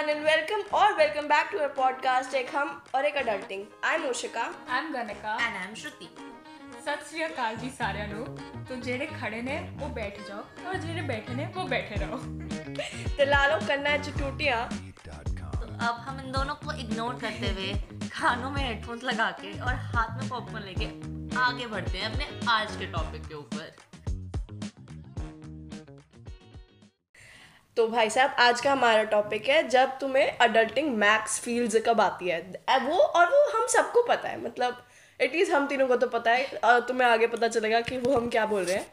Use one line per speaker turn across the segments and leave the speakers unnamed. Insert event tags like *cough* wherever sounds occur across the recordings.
everyone and welcome or welcome back to our podcast एक हम और एक adulting. I'm Oshika.
I'm Ganika
and I'm Shruti
ਸਤਿ ਸ੍ਰੀ ਅਕਾਲ ਜੀ ਸਾਰਿਆਂ ਨੂੰ ਤੋ ਜਿਹੜੇ ਖੜੇ ਨੇ ਉਹ ਬੈਠ ਜਾਓ ਔਰ ਜਿਹੜੇ ਬੈਠੇ ਨੇ ਉਹ ਬੈਠੇ ਰਹੋ
ਤੇ ਲਾ ਲਓ ਕੰਨਾਂ 'ਚ ਟੂਟੀਆਂ
तो अब हम इन दोनों को इग्नोर करते हुए कानों में हेडफोन्स लगा के और हाथ में पॉपकॉर्न लेके आगे बढ़ते हैं अपने आज के टॉपिक के ऊपर
तो भाई साहब आज का हमारा टॉपिक है जब तुम्हें अडल्टिंग मैक्स फील्स कब आती है। वो और वो हम सबको पता है मतलब एटलीस्ट हम तीनों को तो पता है। अ, तुम्हें आगे पता चलेगा कि वो हम क्या बोल रहे हैं।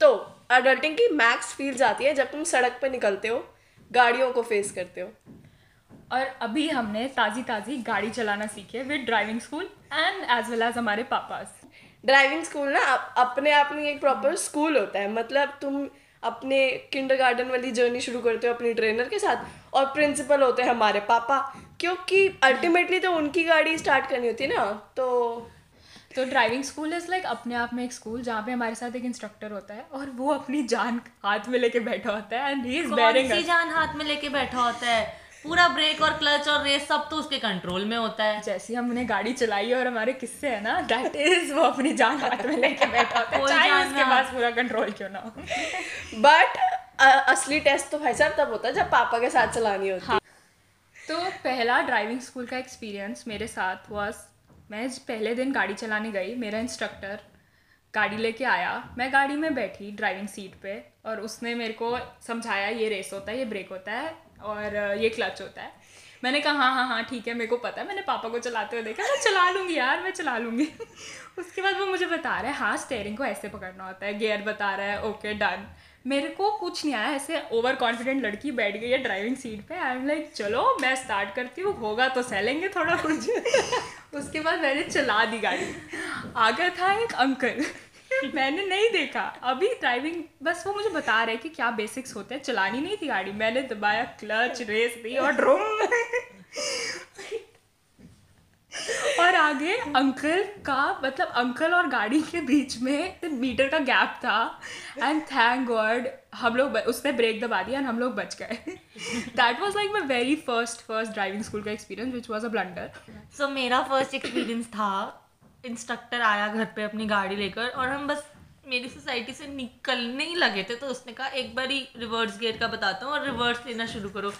तो अडल्टिंग की मैक्स फील्स आती है जब तुम सड़क पर निकलते हो गाड़ियों को फेस करते हो।
और अभी हमने ताज़ी ताज़ी गाड़ी चलाना सीखी है with driving school and as well as हमारे पापास।
ड्राइविंग स्कूल ना अपने आप में एक प्रॉपर स्कूल होता है। मतलब तुम अपने किंडरगार्टन वाली जर्नी शुरू करते हो अपनी ट्रेनर के साथ? और प्रिंसिपल होते हैं हमारे पापा क्योंकि अल्टीमेटली तो उनकी गाड़ी स्टार्ट करनी होती है ना तो
तो ड्राइविंग स्कूल इज़ लाइक अपने आप में एक स्कूल जहाँ पे हमारे साथ एक इंस्ट्रक्टर होता है और वो अपनी जान हाथ में लेके बैठा होता है and he
is
bearing
bearing जान हाथ में लेके बैठा होता है? पूरा ब्रेक और क्लच और रेस सब तो उसके कंट्रोल में होता है।
जैसे ही हमने गाड़ी चलाई है और हमारे किस्से है ना दैट इज़ वो अपनी जान हाथ में लेके बैठा होता है। चाहे उसके पास पूरा कंट्रोल क्यों ना हो।
बट असली टेस्ट तो भाई साहब तब होता है जब पापा के साथ चलानी होती है।
तो पहला ड्राइविंग स्कूल का एक्सपीरियंस मेरे साथ वॉज़ मैं पहले दिन गाड़ी चलाने गई मेरा इंस्ट्रक्टर गाड़ी लेके आया। मैं गाड़ी में बैठी ड्राइविंग सीट पे और उसने मेरे को समझाया, ये रेस होता है, ये ब्रेक होता है और ये क्लच होता है। मैंने कहा हाँ हाँ हाँ ठीक है, मेरे को पता है। मैंने पापा को चलाते हुए देखा, मैं चला लूँगी यार, मैं चला लूँगी। *laughs* उसके बाद वो मुझे बता रहा है हाँ स्टेयरिंग को ऐसे पकड़ना होता है गेयर बता रहा है ओके डन मेरे को कुछ नहीं आया, ऐसे ओवर कॉन्फिडेंट लड़की बैठ गई है ड्राइविंग सीट पे। आई एम लाइक चलो, मैं स्टार्ट करती हूँ, होगा तो सहलेंगे थोड़ा कुछ। *laughs* उसके बाद मैंने चला दी गाड़ी। आगे था एक अंकल *laughs* मैंने नहीं देखा। अभी ड्राइविंग बस वो मुझे बता रहे कि क्या बेसिक्स होते हैं। चलानी नहीं थी गाड़ी। मैंने दबाया क्लच रेस दी और ड्रोम *laughs* आगे अंकल का मतलब अंकल और गाड़ी के बीच में मीटर का गैप था। एंड थैंक गॉड हम लोग उसने ब्रेक दबा दिया एंड हम लोग बच गए। That was like my very first first driving school का experience which was a blunder
so मेरा फ़र्स्ट एक्सपीरियंस था। इंस्ट्रक्टर आया घर पे अपनी गाड़ी लेकर और हम बस मेरी सोसाइटी से निकलने ही लगे थे तो उसने कहा एक बार ही रिवर्स गियर का बताता हूँ और रिवर्स लेना शुरू करो।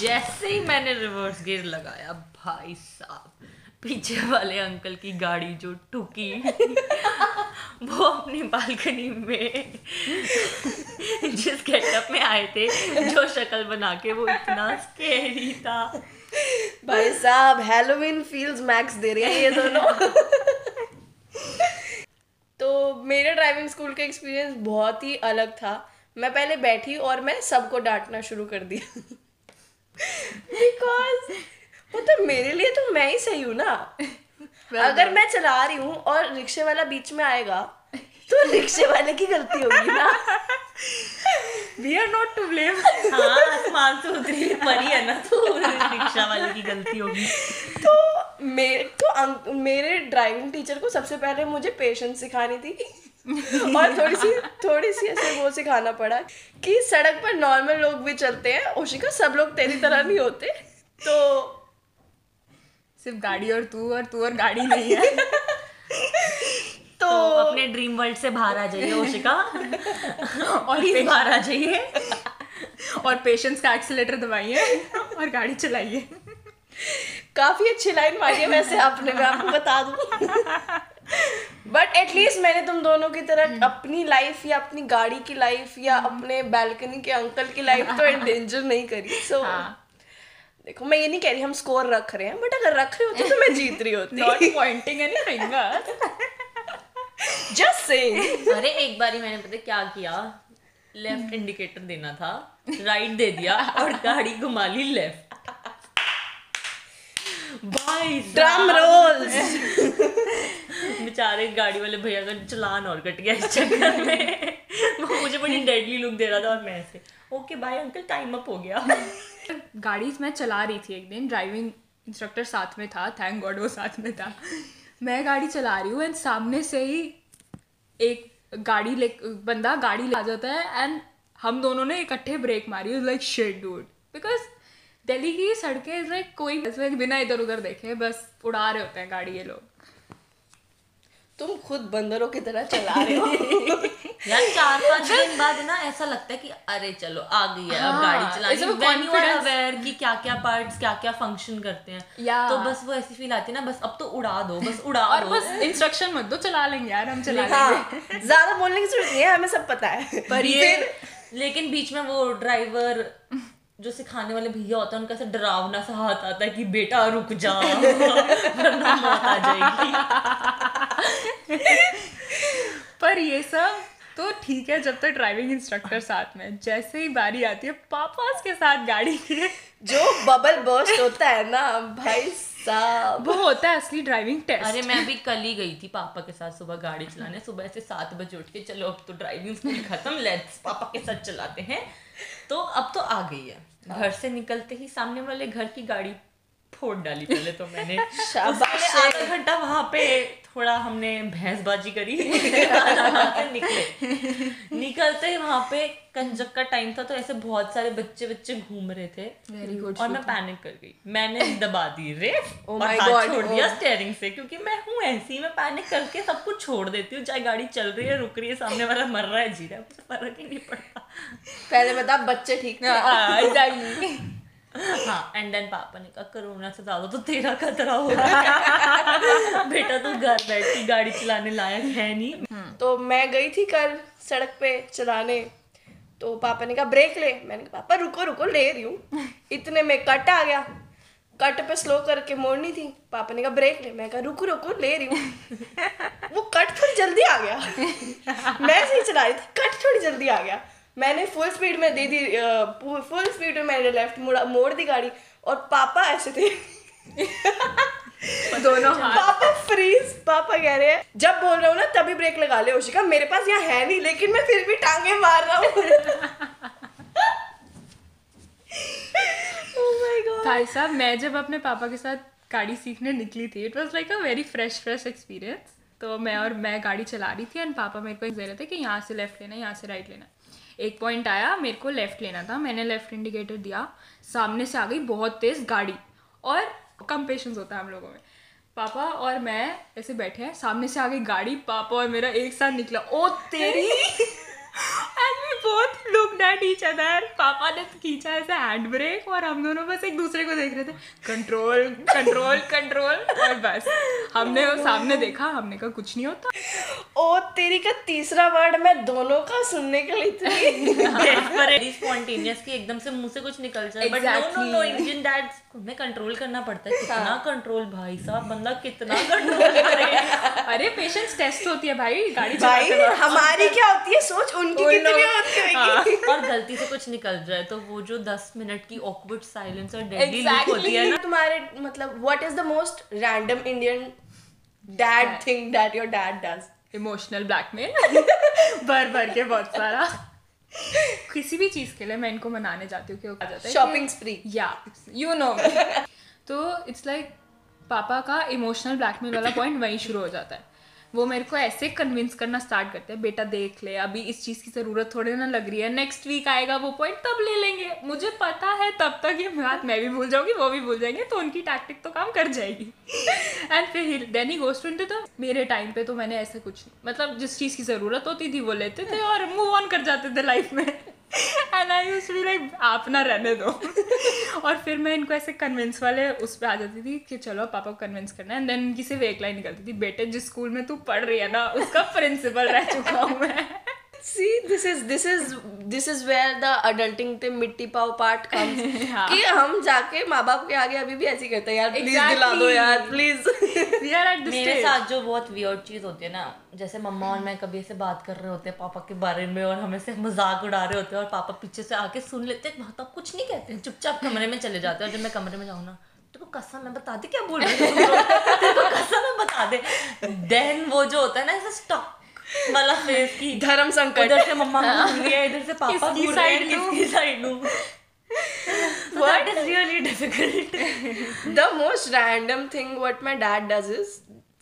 जैसे ही मैंने रिवर्स गियर लगाया भाई साहब पीछे वाले अंकल की गाड़ी जो ठुकी *laughs* वो अपनी बालकनी में *laughs* जिस गेटअप में आए थे जो शक्ल बना के वो इतना स्केरी था।
भाई साहब हेलोविन फील्स मैक्स दे रहे हैं ये दोनों। *laughs* तो मेरे ड्राइविंग स्कूल का एक्सपीरियंस बहुत ही अलग था। मैं पहले बैठी और मैं सबको डांटना शुरू कर दिया। बिकॉज़ मतलब मेरे लिए तो मैं ही सही हूँ ना। अगर मैं चला रही हूँ और रिक्शे वाला बीच में आएगा तो रिक्शे वाले की गलती होगी ना।
We are not to blame
हाँ आसमान से उतरी परी है ना तो रिक्शा वाले की गलती होगी।
तो मेरे तो मेरे ड्राइविंग टीचर को सबसे पहले मुझे पेशेंस सिखानी थी। और थोड़ी सी थोड़ी सी ऐसे वो सिखाना पड़ा कि सड़क पर नॉर्मल लोग भी चलते हैं ओशिका सब लोग तेरी तरह नहीं होते तो
सिर्फ़ गाड़ी और तू और तू और गाड़ी नहीं है। *laughs*
तो
तो अपने ड्रीम वर्ल्ड से बाहर आ जाइए ओशिका। और प्लीज़ बाहर आ जाइए।
और पेशेंस का एक्सीलेटर दबाइए और गाड़ी चलाइए।
काफ़ी अच्छी लाइन मारी है वैसे आपने मैं आपको बता दूँ। बट एटलीस्ट मैंने तुम दोनों की तरह अपनी लाइफ या अपनी गाड़ी की लाइफ या अपने बालकनी के अंकल की लाइफ तो एंडेंजर नहीं करी सो
हाँ।
देखो मैं ये नहीं कह रही हम स्कोर रख रहे हैं बट अगर रख रहे होते तो मैं जीत रही
नॉट
होती
pointing any finger
just saying
अरे एक बार ही मैंने पता क्या किया? लेफ़्ट इंडिकेटर देना था राइट दे दिया और गाड़ी घुमा ली लेफ़्ट भाई
ड्रम रोल्स *laughs*
बेचारे गाड़ी वाले भैया का चलान और कट गया इस चक्कर में। वो मुझे बड़ी डेडली लुक दे रहा था और मैं ऐसे okay bye uncle time up हो गया. *laughs*
गाड़ी मैं चला रही थी एक दिन ड्राइविंग इंस्ट्रक्टर साथ में था थैंक गॉड वो साथ में था। मैं गाड़ी चला रही हूँ एंड सामने से ही एक गाड़ी ले बंदा गाड़ी ले आ जाता है एंड हम दोनों ने इकट्ठे ब्रेक मारी like shed dude because Delhi की सड़कें लाइक कोई बिना इधर उधर देखे बस उड़ा रहे होते हैं गाड़ी ये लोग।
तुम खुद बंदरों की तरह चला रहे हो। *laughs*
यार चार पाँच *laughs* दिन बाद ना ऐसा लगता है कि अरे चलो आ गई है अब
हाँ,
गाड़ी चलानी
वो
when you are
confidence-
aware कि क्या क्या पार्ट्स क्या क्या फ़ंक्शन करते हैं
या।
तो बस वो ऐसी फील आती है ना बस अब तो उड़ा दो बस उड़ा
और
दो।
बस इंस्ट्रक्शन मत दो चला लेंगे यार हम चला लेंगे।
हाँ ज़्यादा बोलने की ज़रूरत नहीं है हमें सब पता है।
पर *laughs* ये लेकिन बीच में वो ड्राइवर जो सिखाने वाले भैया होता है उनका ऐसा डरावना सा हाथ आता है कि बेटा रुक जा वरना मौत आ जाएगी।
पर ये सब तो ठीक है जब तक तो ड्राइविंग इंस्ट्रक्टर साथ में जैसे ही बारी आती है पापास के साथ गाड़ी के
जो बबल बर्स्ट होता है ना भाई साहब।
वो होता है असली ड्राइविंग टेस्ट
अरे मैं अभी कल ही गई थी पापा के साथ सुबह गाड़ी चलाने। सुबह से सात बजे उठ के चलो अब तो ड्राइविंग स्कूल खत्म लेट्स पापा के साथ चलाते हैं। तो अब तो आ गई है। घर से निकलते ही सामने वाले घर की गाड़ी फोड़ डाली पहले तो मैंने। *laughs* आधा घंटा वहाँ पे थोड़ा हमने भैंसबाजी करी। *laughs* निकले। निकलते ही वहाँ पे कंजक का टाइम था तो ऐसे बहुत सारे बच्चे बच्चे घूम रहे थे।
Very good
और मैं पैनिक कर गई। मैंने दबा दी रेस
Oh
और हाथ
God,
छोड़
oh.
दिया स्टेयरिंग से क्योंकि मैं हूँ ऐसी मैं पैनिक करके सब कुछ छोड़ देती हूँ। चाहे गाड़ी चल रही है रुक रही है सामने वाला मर रहा है जी रहा है फ़र्क ही नहीं पड़ता।
पहले बता बच्चे ठीक थे *laughs*
हाँ,
एंड देन पापा ने कहा कोरोना से ज़्यादा तो तेरा खतरा हो रहा है बेटा तू घर बैठ के गाड़ी चलाने लायक है नहीं.
तो मैं गई थी कल सड़क पे चलाने तो पापा ने कहा ब्रेक ले. मैंने कहा पापा रुको रुको ले रही हूँ. इतने में कट आ गया। कट पे स्लो करके मोड़नी थी। पापा ने कहा ब्रेक ले. मैं कहा रुको रुको ले रही हूँ. *laughs* वो कट थोड़ी जल्दी आ गया। मैं सही चला रही थी कट थोड़ी जल्दी आ गया। मैंने फुल स्पीड में दे दी फुल स्पीड में मैंने लेफ़्ट मोड़ा मोड़ दी गाड़ी और पापा ऐसे थे। *laughs*
दोनों
पापा फ्रीज पापा कह रहे हैं जब बोल रहा हूँ ना तभी ब्रेक लगा ले ओशिका मेरे पास यहाँ है नहीं लेकिन मैं फिर भी टांगे मार रहा हूँ। Oh.
भाई साहब मैं जब अपने पापा के साथ गाड़ी सीखने निकली थी it was like a very fresh fresh experience तो मैं और मैं गाड़ी चला रही थी एंड पापा मेरे को दे रहे थे कि यहाँ से लेफ़्ट लेना यहाँ से राइट लेना एक पॉइंट आया मेरे को लेफ़्ट लेना था मैंने लेफ़्ट इंडिकेटर दिया सामने से आ गई बहुत तेज गाड़ी और कम पेशेंस होता है हम लोगों में। पापा और मैं ऐसे बैठे हैं सामने से आ गई गाड़ी पापा और मेरा एक साथ निकला ओ तेरी! *laughs* Both looked at each other पापा ने खींचा ऐसे हैंड ब्रेक और हम दोनों बस एक दूसरे को देख रहे थे कंट्रोल कंट्रोल कंट्रोल और बस। हमने वो सामने देखा हमने कहा कुछ नहीं होता।
ओ तेरी का तीसरा वर्ड मैं दोनों का सुनने के लिए थी
डेस्परेटली स्पॉन्टेनियस कि एकदम से मुँह से कुछ निकल जाए। But no
no.
No Indian dads में कंट्रोल करना पड़ता है। कितना कंट्रोल भाई साहब बंदा कितना कंट्रोल करे।
अरे पेशेंस टेस्ट होती है भाई गाड़ी
भाई
चलाते
हमारी क्या होती है सोच उनकी कितनी होती
और गलती से कुछ निकल जाए तो वो जो दस मिनट की ऑकवर्ड साइलेंस और डेडली
Exactly.
होती है ना।
तुम्हारे मतलब what is the most random Indian dad thing that your dad does
emotional blackmail भर भर के बहुत सारा। किसी भी चीज़ के लिए मैं इनको मनाने जाती हूँ कि वो आ जाता है।
शॉपिंग स्प्री
या यू नो तो इट्स लाइक पापा का इमोशनल ब्लैकमेल वाला पॉइंट वहीं शुरू हो जाता है। वो मेरे को ऐसे कन्विंस करना स्टार्ट करते हैं, बेटा देख ले, अभी इस चीज़ की ज़रूरत थोड़ी ना लग रही है नेक्स्ट वीक आएगा वो पॉइंट तब ले लेंगे। मुझे पता है तब तक ये बात मैं भी भूल जाऊँगी, वो भी भूल जाएँगे तो उनकी टैक्टिक तो काम कर जाएगी। *laughs* एंड फिर देन ही गोस्ट टू तो मेरे टाइम पे तो मैंने ऐसा कुछ मतलब जिस चीज़ की ज़रूरत होती थी वो लेते थे और मूव ऑन कर जाते थे लाइफ में। And I use be like आप ना रहने दो. और फिर मैं इनको ऐसे कन्विंस वाले उस पर आ जाती थी कि चलो, पापा को कन्विंस करना है। एंड देन इनकी सिर्फ़ एक लाइन निकलती थी, बेटे, जिस स्कूल में तू पढ़ रही है ना, उसका प्रिंसिपल रह चुका हूँ मैं.
See this is this is this is where the adulting ते मिट्टी पाव पार्ट कम्स *laughs* कि हम जाके माँ बाप के आगे अभी भी ऐसे ही करते हैं यार प्लीज़ exactly. दिला दो यार please
we are at this
मेरे साथ जो बहुत वियर्ड चीज़ होती है ना जैसे मम्मा और मैं कभी ऐसे बात कर रहे होते हैं पापा के बारे में और हम ऐसे मज़ाक उड़ा रहे होते हैं और पापा पीछे से आके सुन लेते हैं तो कुछ नहीं कहते हैं चुपचाप कमरे में चले जाते हैं और जब मैं कमरे में जाऊँ ना तेरे को कसम मैं बता दे क्या बोल रहे हो? *laughs* तेरे को कसम मैं बता दे। देन वो जो होता है ना ऐसे स्टॉक फेस की
धर्म संकट
इधर से मम्मा घूर रही है इधर से पापा घूर रहे हैं किसकी साइड लूँ So that is really difficult.
The most random thing what my dad does is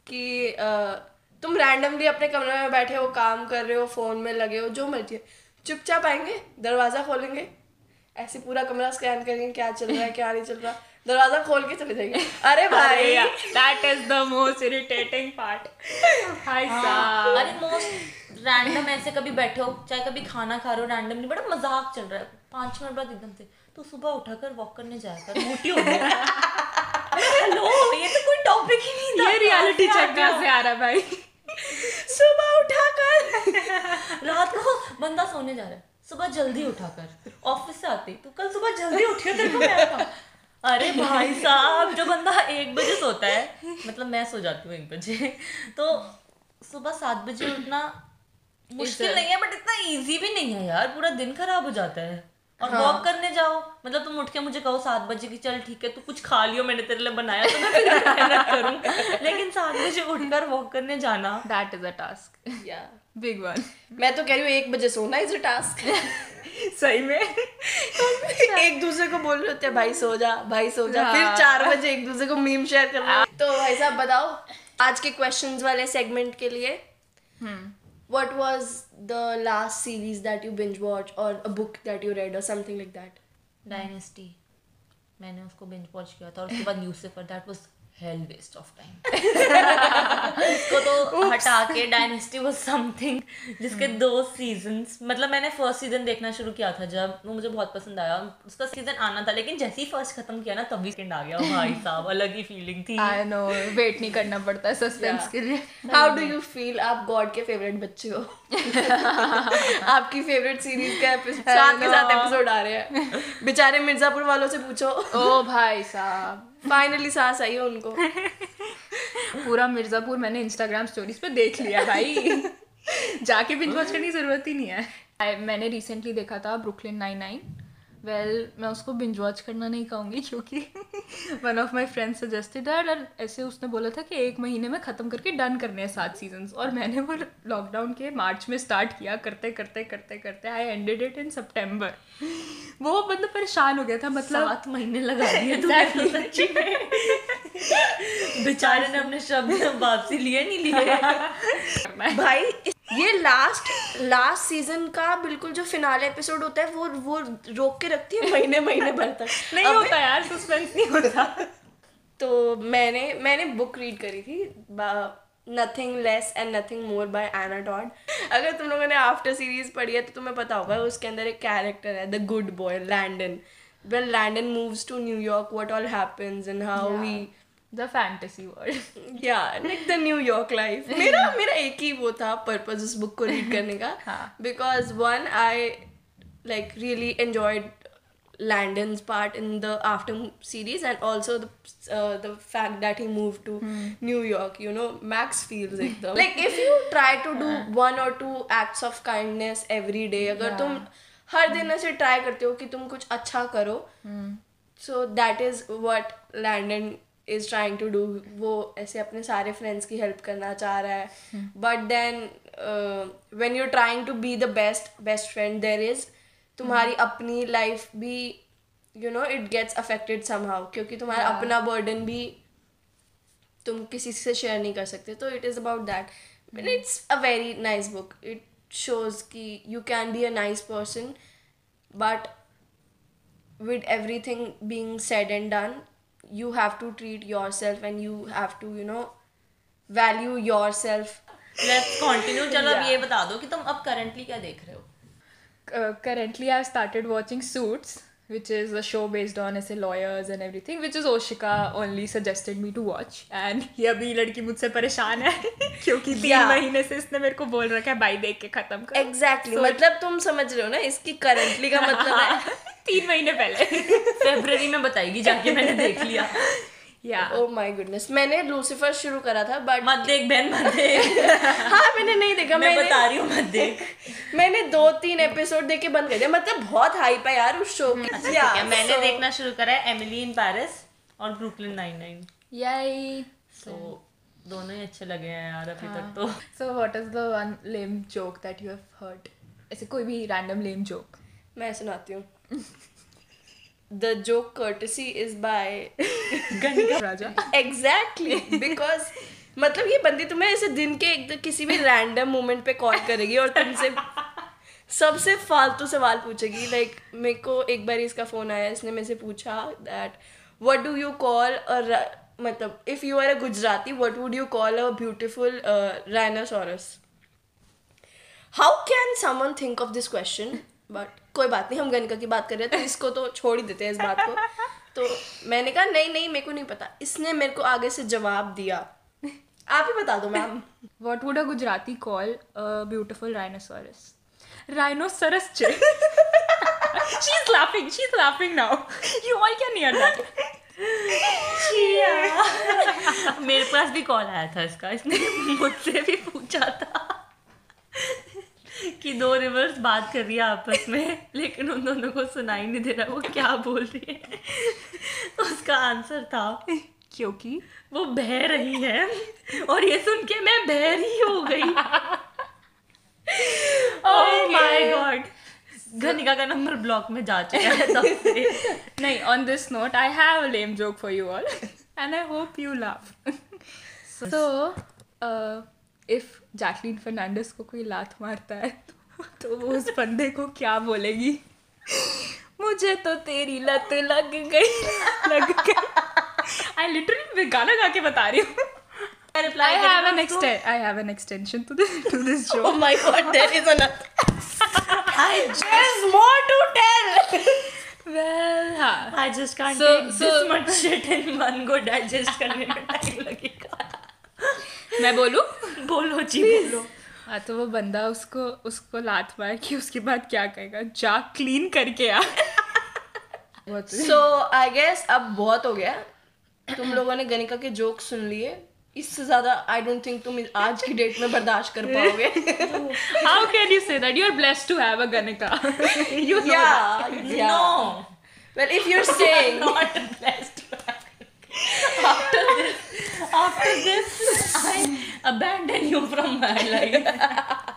कि uh, तुम रैंडमली अपने कमरे में बैठे हो काम कर रहे हो फ़ोन में लगे हो जो मर्ज़ी है। चुपचाप आएँगे दरवाज़ा खोलेंगे ऐसे पूरा कमरा स्कैन करेंगे क्या चल रहा है क्या नहीं चल रहा। दरवाज़ा खोल के चले जाएँगे। *laughs* अरे भाई।
That is the most irritating part हाय साहब।
अरे मोस्ट रैंडम ऐसे कभी बैठे हो चाहे कभी खाना खा रहे हो रैंडमली बड़ा मज़ाक चल रहा है। पाँच मिनट बाद एकदम से तो सुबह उठाकर वॉक करने जाया कर मोटी हो गई। हेलो ये तो कोई टॉपिक ही नहीं था।
ये रियलिटी चेक कहाँ से आ रहा है भाई?
सुबह उठाकर।
रात को बंदा सोने जा रहा है सुबह जल्दी उठाकर ऑफ़िस से आते तो कल सुबह जल्दी उठियो तेरे को। अरे भाई *laughs* साहब जो बंदा एक बजे सोता है मतलब मैं सो जाती हूँ एक बजे। तो सुबह सात बजे उठना मुश्किल नहीं है बट इतना इजी भी नहीं है यार पूरा दिन खराब हो जाता है। और वॉक करने जाओ। मतलब तुम उठ के मुझे कहो सात बजे की चल ठीक है तू कुछ खा लियो मैंने तेरे लिए बनाया तो मैं फिर मेहनत करूँ। लेकिन सात बजे उठकर वॉक करने जाना।
दैट इज़ अ टास्क
या
बिग वन
मैं तो कह रही हूँ एक बजे सोना इज़ अ टास्क
सही में। *laughs*
एक दूसरे को बोल रहे होते हैं भाई सो जा भाई सो जा। फिर
हाँ।
चार बजे एक दूसरे को मीम शेयर कर रहे तो भाई साहब बताओ आज के क्वेश्चंस वाले सेगमेंट के लिए। what was the last series that you binge watched or a book that you read or something like that
dynasty मैंने उसको बिंज वॉच किया था और उसके बाद ल्यूसिफर *laughs* that was Hell waste of time उसको तो हटा के डायनेस्टी वाज समथिंग जिसके दो सीजन्स मतलब मैंने फ़र्स्ट सीज़न देखना शुरू किया था जब वो मुझे बहुत पसंद आया उसका सीज़न आना था लेकिन जैसे ही फ़र्स्ट खत्म किया ना तभी सेकंड आ गया भाई साहब अलग ही फीलिंग थी।
आई नो वेट नहीं करना पड़ता है सस्पेंस
Yeah.
के लिए।
How do you. feel? आप गॉड के फेवरेट बच्चे हो। *laughs* आपकी फेवरेट सीरीज़ का episode- साथ के साथ एपिसोड आ रहे हैं। *laughs* बेचारे मिर्जापुर वालों से पूछो।
ओ भाई साहब।
फाइनली सास आई है उनको। *laughs*
पूरा मिर्जापुर मैंने इंस्टाग्राम स्टोरीज पे देख लिया भाई। *laughs* जाके बिंज वॉच करने की ज़रूरत ही नहीं है। I- मैंने रिसेंटली देखा था Brooklyn nine nine well well, मैं उसको बिंज वॉच करना नहीं कहूँगी क्योंकि one of my friend suggested that और ऐसे उसने बोला था कि एक महीने में ख़त्म करके डन करने हैं सात सीजन्स और मैंने वो लॉकडाउन के मार्च में स्टार्ट किया करते करते करते करते। आई एंडेड इट इन सितंबर वो मतलब परेशान हो गया था मतलब
सात महीने लगा दिए *laughs* *laughs* बेचारे ने अपने शब्द वापसी लिए नहीं लिए। *laughs*
भाई ये लास्ट लास्ट सीज़न का बिल्कुल जो फिनाले एपिसोड होता है वो वो रोक के रखती है महीने महीने भर तक।
नहीं होता यार सस्पेंस नहीं होता।
तो मैंने मैंने बुक रीड करी थी nothing less and nothing more by Anna Todd अगर तुम लोगों ने आफ्टर सीरीज़ पढ़ी है तो तुम्हें पता होगा उसके अंदर एक कैरेक्टर है the good boy Landon when Landon moves to New York, what all happens and how he
The fantasy world
yeah like the New York life मेरा मेरा एक ही वो था पर्पज उस बुक को रीड करने का
हाँ.
because one I like really enjoyed Landon's part in the after series and also the uh, the fact that he moved to New York you know Max feels *laughs* एकदम like if you try to do one or two acts of kindness every day अगर तुम हर दिन ऐसे try करते हो कि तुम कुछ अच्छा करो so that is what Landon is trying to do वो ऐसे अपने सारे फ्रेंड्स की हेल्प करना चाह रहा है। But then when you trying to be the best best friend there is तुम्हारी अपनी लाइफ भी you know it gets affected somehow क्योंकि तुम्हारा अपना बर्डन भी तुम किसी से शेयर नहीं कर सकते। तो it is about that but it's a very nice book it shows कि you can be a nice person but with everything being said and done you have to treat yourself and you have to you know value yourself.
Let's continue. chalo
ab
ye bata do ki tum ab currently kya dekh rahe ho
currently i've started watching suits. Which is a show based on ऐसे lawyers and everything, which is Oshika only suggested me to watch. And ये अभी लड़की मुझसे परेशान है क्योंकि तीन
Yeah.
महीने से इसने मेरे को बोल रखा है भाई देख के खत्म कर
exactly मतलब तुम समझ रहे हो ना इसकी currently का मतलब है
तीन महीने पहले
फेब्रवरी में बताएगी जाके मैंने देख लिया
या
oh my goodness. मैंने लूसीफर शुरू करा था बट
मत देख बहन मत देख। *laughs*
हाँ मैंने नहीं देखा
मैं बता रही हूँ मत देख। *laughs*
मैंने दो तीन एपिसोड देख के बंद कर दिया। मतलब बहुत हाइप है यार उस शो की।
ठीक है। मैंने देखना शुरू करा है एमिली इन पेरिस और Brooklyn nine nine
yay
so दोनों ही अच्छे लगे हैं यार अभी तक तो।
So what is the one lame joke that you have heard? ऐसे कोई भी random lame joke
मैं सुनाती हूँ। *laughs* The joke courtesy is by
Raja
exactly because मतलब ये बंदी तुम्हें ऐसे दिन के एक किसी भी रैंडम मोमेंट पे कॉल करेगी और तुमसे सबसे फालतू सवाल पूछेगी लाइक like, मेरे को एक बार इसका फ़ोन आया इसने मेरे से पूछा that what do you call मतलब if you are a Gujarati what would you call a beautiful rhinoceros how can someone think of this question but कोई बात नहीं हम गनिका की बात कर रहे हैं तो इसको तो छोड़ ही देते हैं इस बात को। तो मैंने कहा नहीं नहीं मेरे को नहीं पता। इसने मेरे को आगे से जवाब दिया। आप ही बता दो ma'am.
What would a Gujarati call beautiful rhinoceros rhinoceros चे She is laughing.
मेरे पास भी कॉल आया था इसका इसने मुझसे भी पूछा था। कि दो रिवर्स बात कर रही है आपस में लेकिन उन दोनों को सुनाई नहीं दे रहा वो क्या बोल रही है? तो उसका आंसर था
क्योंकि
वो बह रही है। और ये सुन के मैं बहरी हो गई। ओह माय गॉड घनिका का नंबर ब्लॉक में जा चुका है तब से।
नहीं on this note I have a lame joke for you all and I hope you laugh. So uh, if Jacqueline Fernandez को कोई लात मारता है तो, तो वो उस बंदे को क्या बोलेगी मुझे तो तेरी लत लग गई लग गई आई लिटरली मैं गाना गा के बता रही हूँ I have an extent. I have an extension to this to this
oh my god there is another I there's more to tell
well, हाँ.
I just can't
So-
take
so-
this much shit in one go digest करने में time लगेगा
मैं बोलूँ
बोलो जी बोलो।
हाँ तो वो बंदा उसको उसको लात मार कि उसके बाद क्या कहेगा? जा क्लीन करके आ।
सो आई गेस अब बहुत हो गया। तुम लोगों ने गणिका के जोक सुन लिए। इससे ज़्यादा आई डोंट थिंक तुम आज की डेट में बर्दाश्त कर पाओगे।
How can you say that you are blessed to have a Ganika. You know
no
well if you are saying
not blessed after this after this I abandon you from my life. *laughs*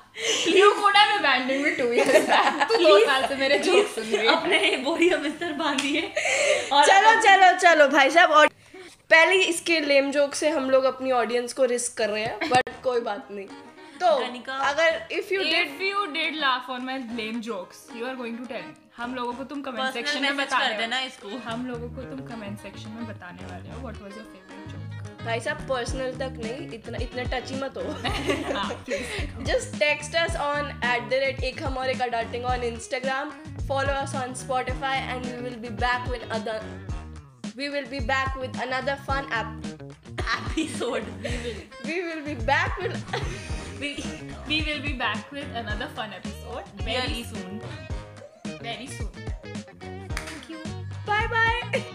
You could have abandoned me two years back. *laughs* तू दो साल से मेरे joke सुन रही है।
अपने बोरिया बिस्तर बांधिए
चलो चलो चलो भाई साहब और पहले इसके लेम जोक से हम लोग अपनी ऑडियंस को रिस्क कर रहे हैं बट कोई बात नहीं। तो अगर if you did
if you did laugh on my lame jokes you are going to tell me. हम लोगों को तुम कमेंट सेक्शन में
बता देना इसको।
हम लोगों को तुम कमेंट सेक्शन में बताने वाले हो what was your favourite joke
भाई साहब पर्सनल तक नहीं इतना इतना टची मत हो
हाँ please
just text us on at the rate ekam or adulting on instagram follow us on spotify and we will be back with other we will be back with another fun app
episode
we will
we will be back with
we, we will be back with another fun episode very
very soon
very soon thank you
bye bye